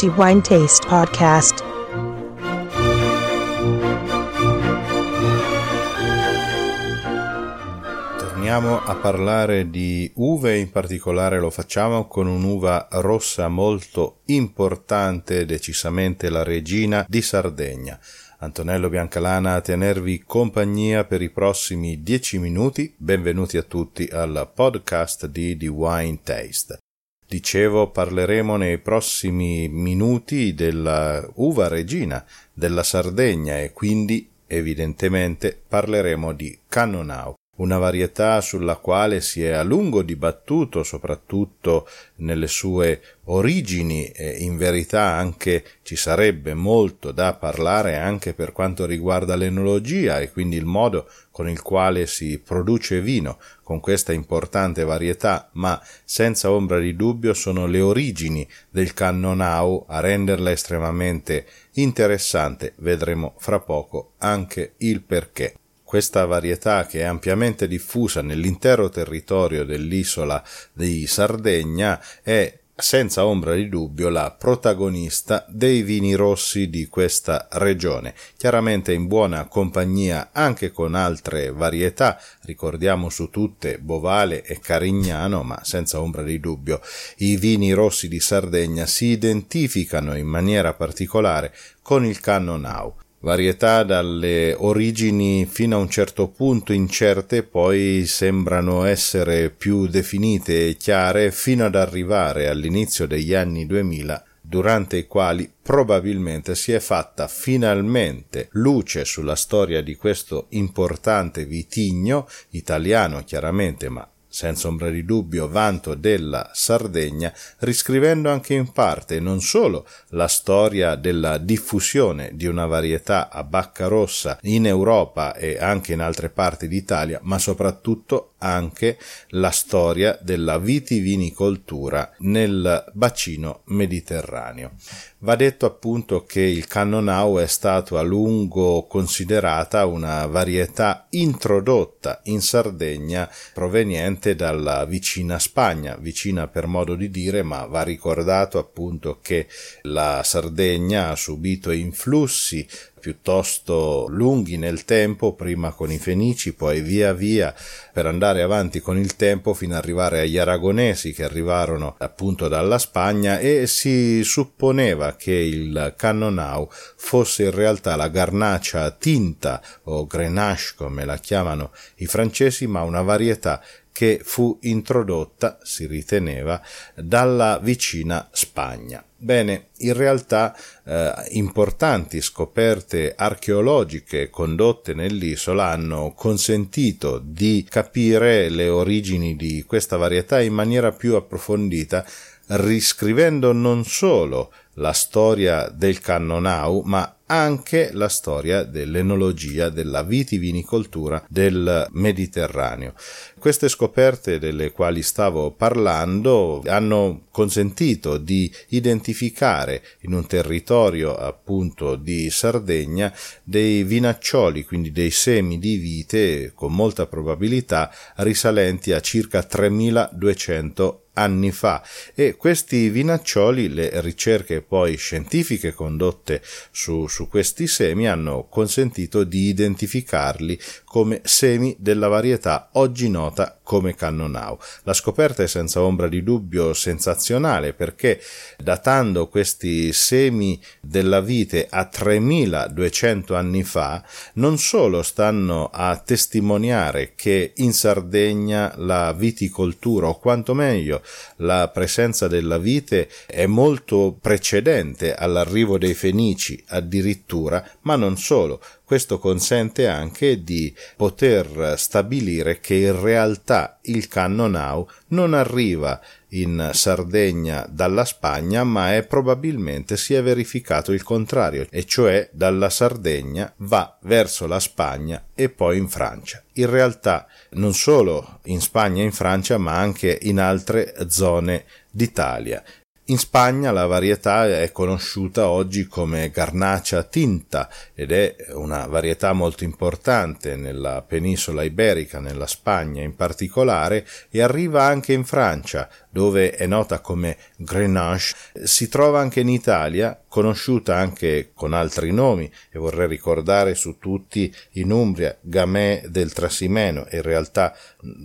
The Wine Taste Podcast. Torniamo a parlare di uve, in particolare lo facciamo con un'uva rossa molto importante, decisamente la regina di Sardegna. Antonello Biancalana a tenervi compagnia per i prossimi dieci minuti. Benvenuti a tutti al podcast di The Wine Taste. Dicevo, parleremo nei prossimi minuti della uva regina della Sardegna e quindi evidentemente parleremo di Cannonau una varietà sulla quale si è a lungo dibattuto, soprattutto nelle sue origini, e in verità anche ci sarebbe molto da parlare anche per quanto riguarda l'enologia e quindi il modo con il quale si produce vino con questa importante varietà, ma senza ombra di dubbio sono le origini del cannonau a renderla estremamente interessante. Vedremo fra poco anche il perché. Questa varietà, che è ampiamente diffusa nell'intero territorio dell'isola di Sardegna, è senza ombra di dubbio la protagonista dei vini rossi di questa regione, chiaramente in buona compagnia anche con altre varietà, ricordiamo su tutte Bovale e Carignano, ma senza ombra di dubbio i vini rossi di Sardegna si identificano in maniera particolare con il Cannonau varietà dalle origini fino a un certo punto incerte, poi sembrano essere più definite e chiare fino ad arrivare all'inizio degli anni 2000 durante i quali probabilmente si è fatta finalmente luce sulla storia di questo importante vitigno italiano chiaramente ma senza ombra di dubbio vanto della Sardegna, riscrivendo anche in parte non solo la storia della diffusione di una varietà a bacca rossa in Europa e anche in altre parti d'Italia, ma soprattutto anche la storia della vitivinicoltura nel bacino mediterraneo. Va detto appunto che il Cannonau è stato a lungo considerata una varietà introdotta in Sardegna proveniente dalla vicina Spagna, vicina per modo di dire, ma va ricordato appunto che la Sardegna ha subito influssi piuttosto lunghi nel tempo, prima con i Fenici, poi via via per andare avanti con il tempo fino ad arrivare agli aragonesi che arrivarono appunto dalla Spagna e si supponeva che il Cannonau fosse in realtà la garnacia tinta o grenache come la chiamano i francesi, ma una varietà che fu introdotta, si riteneva, dalla vicina Spagna. Bene, in realtà eh, importanti scoperte archeologiche condotte nell'isola hanno consentito di capire le origini di questa varietà in maniera più approfondita, riscrivendo non solo la storia del Cannonau, ma anche la storia dell'enologia, della vitivinicoltura del Mediterraneo. Queste scoperte delle quali stavo parlando hanno consentito di identificare in un territorio appunto di Sardegna dei vinaccioli, quindi dei semi di vite con molta probabilità risalenti a circa 3200 anni fa e questi vinaccioli, le ricerche poi scientifiche condotte su, su questi semi hanno consentito di identificarli come semi della varietà oggi nota come Cannonau. La scoperta è senza ombra di dubbio sensazionale perché datando questi semi della vite a 3200 anni fa non solo stanno a testimoniare che in Sardegna la viticoltura o quanto meglio la presenza della vite è molto precedente all'arrivo dei Fenici addirittura, ma non solo, questo consente anche di poter stabilire che in realtà il Cannonau non arriva in Sardegna dalla Spagna, ma è probabilmente si è verificato il contrario, e cioè dalla Sardegna va verso la Spagna e poi in Francia. In realtà non solo in Spagna e in Francia, ma anche in altre zone d'Italia. In Spagna la varietà è conosciuta oggi come Garnacha tinta ed è una varietà molto importante nella penisola iberica, nella Spagna in particolare, e arriva anche in Francia, dove è nota come Grenache. Si trova anche in Italia, conosciuta anche con altri nomi, e vorrei ricordare su tutti in Umbria Gamay del Trasimeno, in realtà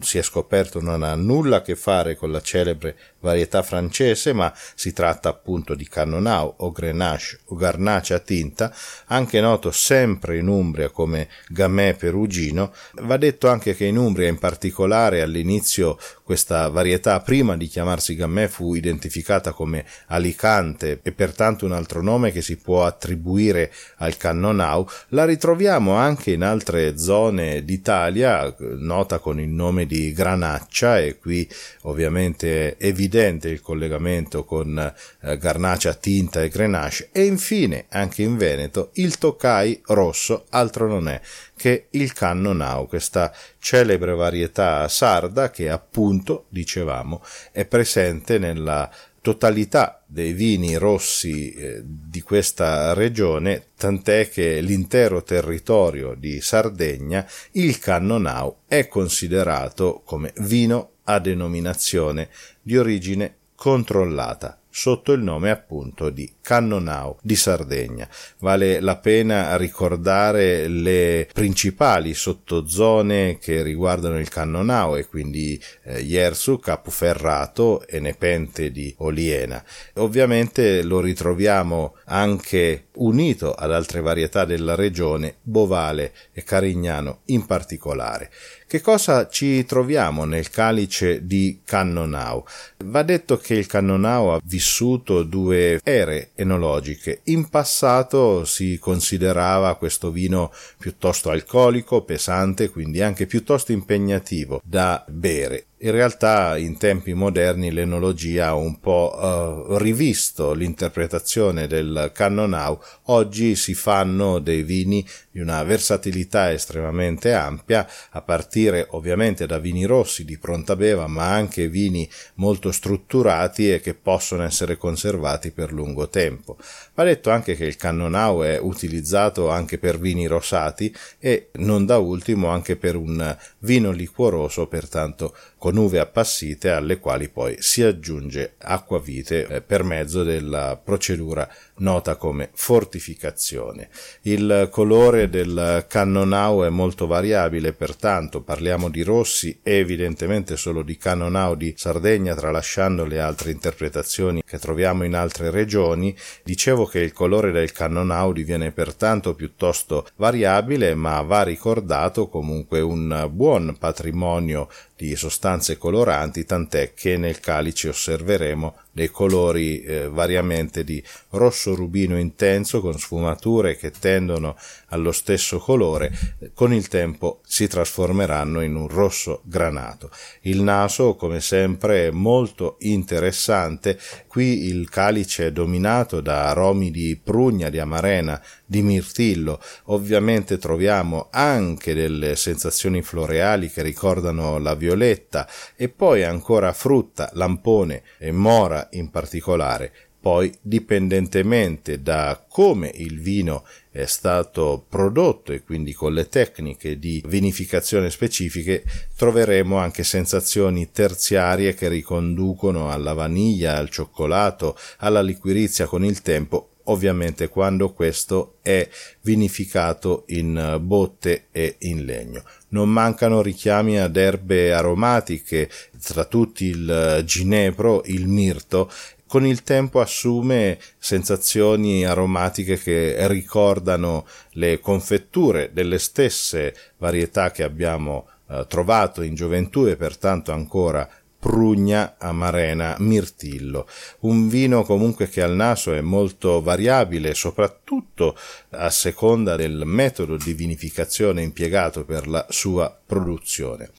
si è scoperto non ha nulla a che fare con la celebre varietà francese, ma si tratta appunto di Cannonau o Grenache o Garnace a tinta, anche noto sempre in Umbria come Gamay perugino. Va detto anche che in Umbria in particolare all'inizio questa varietà prima di chiamarsi Gamay fu identificata come Alicante e pertanto un altro nome che si può attribuire al Cannonau. La ritroviamo anche in altre zone d'Italia, nota con il nome di Granaccia e qui ovviamente è evidente il collegamento con eh, Garnacia Tinta e Grenache e infine anche in Veneto il Toccai rosso altro non è che il Cannonau, questa celebre varietà sarda che appunto, dicevamo, è presente nella totalità dei vini rossi eh, di questa regione, tant'è che l'intero territorio di Sardegna, il Cannonau, è considerato come vino a denominazione di origine controllata sotto il nome appunto di Cannonau di Sardegna. Vale la pena ricordare le principali sottozone che riguardano il Cannonau e quindi eh, Iersu, Capoferrato e Nepente di Oliena. Ovviamente lo ritroviamo anche unito ad altre varietà della regione, Bovale e Carignano in particolare. Che cosa ci troviamo nel calice di Cannonau? Va detto che il Cannonau ha vissuto due ere enologiche. In passato si considerava questo vino piuttosto alcolico, pesante, quindi anche piuttosto impegnativo da bere. In realtà in tempi moderni l'enologia ha un po' uh, rivisto l'interpretazione del Cannonau, oggi si fanno dei vini di una versatilità estremamente ampia, a partire ovviamente da vini rossi di pronta beva, ma anche vini molto strutturati e che possono essere conservati per lungo tempo. Va detto anche che il Cannonau è utilizzato anche per vini rosati e non da ultimo anche per un vino liquoroso, pertanto con uve appassite alle quali poi si aggiunge acquavite eh, per mezzo della procedura nota come fortificazione. Il colore del cannonau è molto variabile, pertanto parliamo di rossi e evidentemente solo di cannonau di Sardegna, tralasciando le altre interpretazioni che troviamo in altre regioni. Dicevo che il colore del cannonau diviene pertanto piuttosto variabile, ma va ricordato comunque un buon patrimonio di sostanze coloranti, tant'è che nel calice osserveremo dei colori eh, variamente di rosso rubino intenso con sfumature che tendono allo stesso colore, con il tempo si trasformeranno in un rosso granato. Il naso, come sempre, è molto interessante. Qui il calice è dominato da aromi di prugna, di amarena, di mirtillo. Ovviamente troviamo anche delle sensazioni floreali che ricordano la violetta e poi ancora frutta, lampone e mora in particolare, poi dipendentemente da come il vino è stato prodotto e quindi con le tecniche di vinificazione specifiche troveremo anche sensazioni terziarie che riconducono alla vaniglia, al cioccolato, alla liquirizia con il tempo ovviamente quando questo è vinificato in botte e in legno. Non mancano richiami ad erbe aromatiche, tra tutti il ginepro, il mirto con il tempo assume sensazioni aromatiche che ricordano le confetture delle stesse varietà che abbiamo eh, trovato in gioventù e pertanto ancora prugna, amarena, mirtillo. Un vino comunque che al naso è molto variabile, soprattutto a seconda del metodo di vinificazione impiegato per la sua produzione.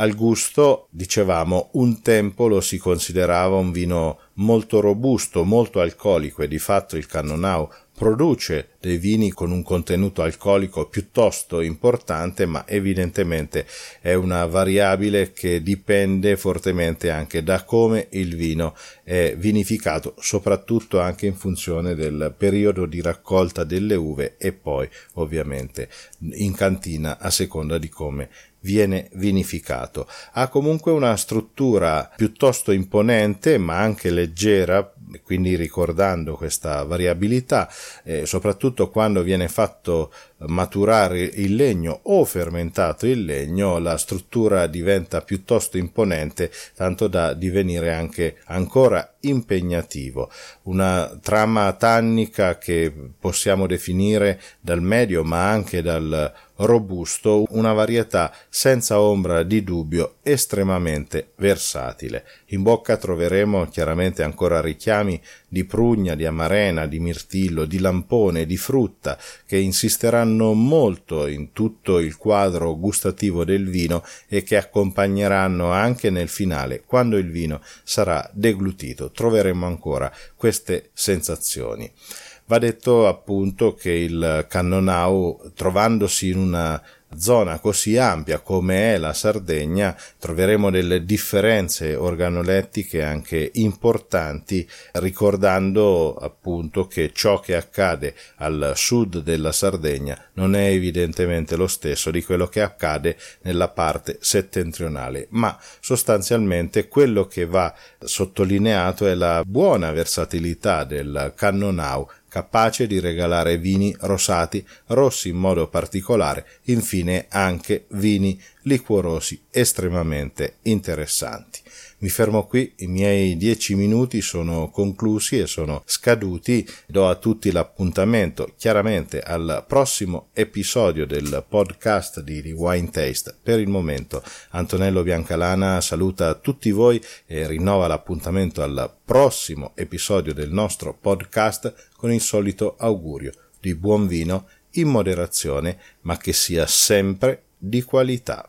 Al gusto, dicevamo, un tempo lo si considerava un vino molto robusto, molto alcolico e di fatto il Cannonau produce dei vini con un contenuto alcolico piuttosto importante, ma evidentemente è una variabile che dipende fortemente anche da come il vino è vinificato, soprattutto anche in funzione del periodo di raccolta delle uve e poi ovviamente in cantina a seconda di come viene vinificato. Ha comunque una struttura piuttosto imponente ma anche leggera, quindi ricordando questa variabilità, eh, soprattutto quando viene fatto maturare il legno o fermentato il legno, la struttura diventa piuttosto imponente, tanto da divenire anche ancora impegnativo. Una trama tannica che possiamo definire dal medio ma anche dal robusto, una varietà senza ombra di dubbio estremamente versatile. In bocca troveremo chiaramente ancora richiami di prugna, di amarena, di mirtillo, di lampone, di frutta che insisteranno molto in tutto il quadro gustativo del vino e che accompagneranno anche nel finale quando il vino sarà deglutito. Troveremo ancora queste sensazioni. Va detto appunto che il Cannonau, trovandosi in una zona così ampia come è la Sardegna troveremo delle differenze organolettiche anche importanti ricordando appunto che ciò che accade al sud della Sardegna non è evidentemente lo stesso di quello che accade nella parte settentrionale ma sostanzialmente quello che va sottolineato è la buona versatilità del Cannonau capace di regalare vini rosati, rossi in modo particolare, infine anche vini liquorosi estremamente interessanti. Mi fermo qui, i miei dieci minuti sono conclusi e sono scaduti. Do a tutti l'appuntamento chiaramente al prossimo episodio del podcast di Rewind Taste. Per il momento Antonello Biancalana saluta tutti voi e rinnova l'appuntamento al prossimo episodio del nostro podcast con il solito augurio di buon vino in moderazione, ma che sia sempre di qualità.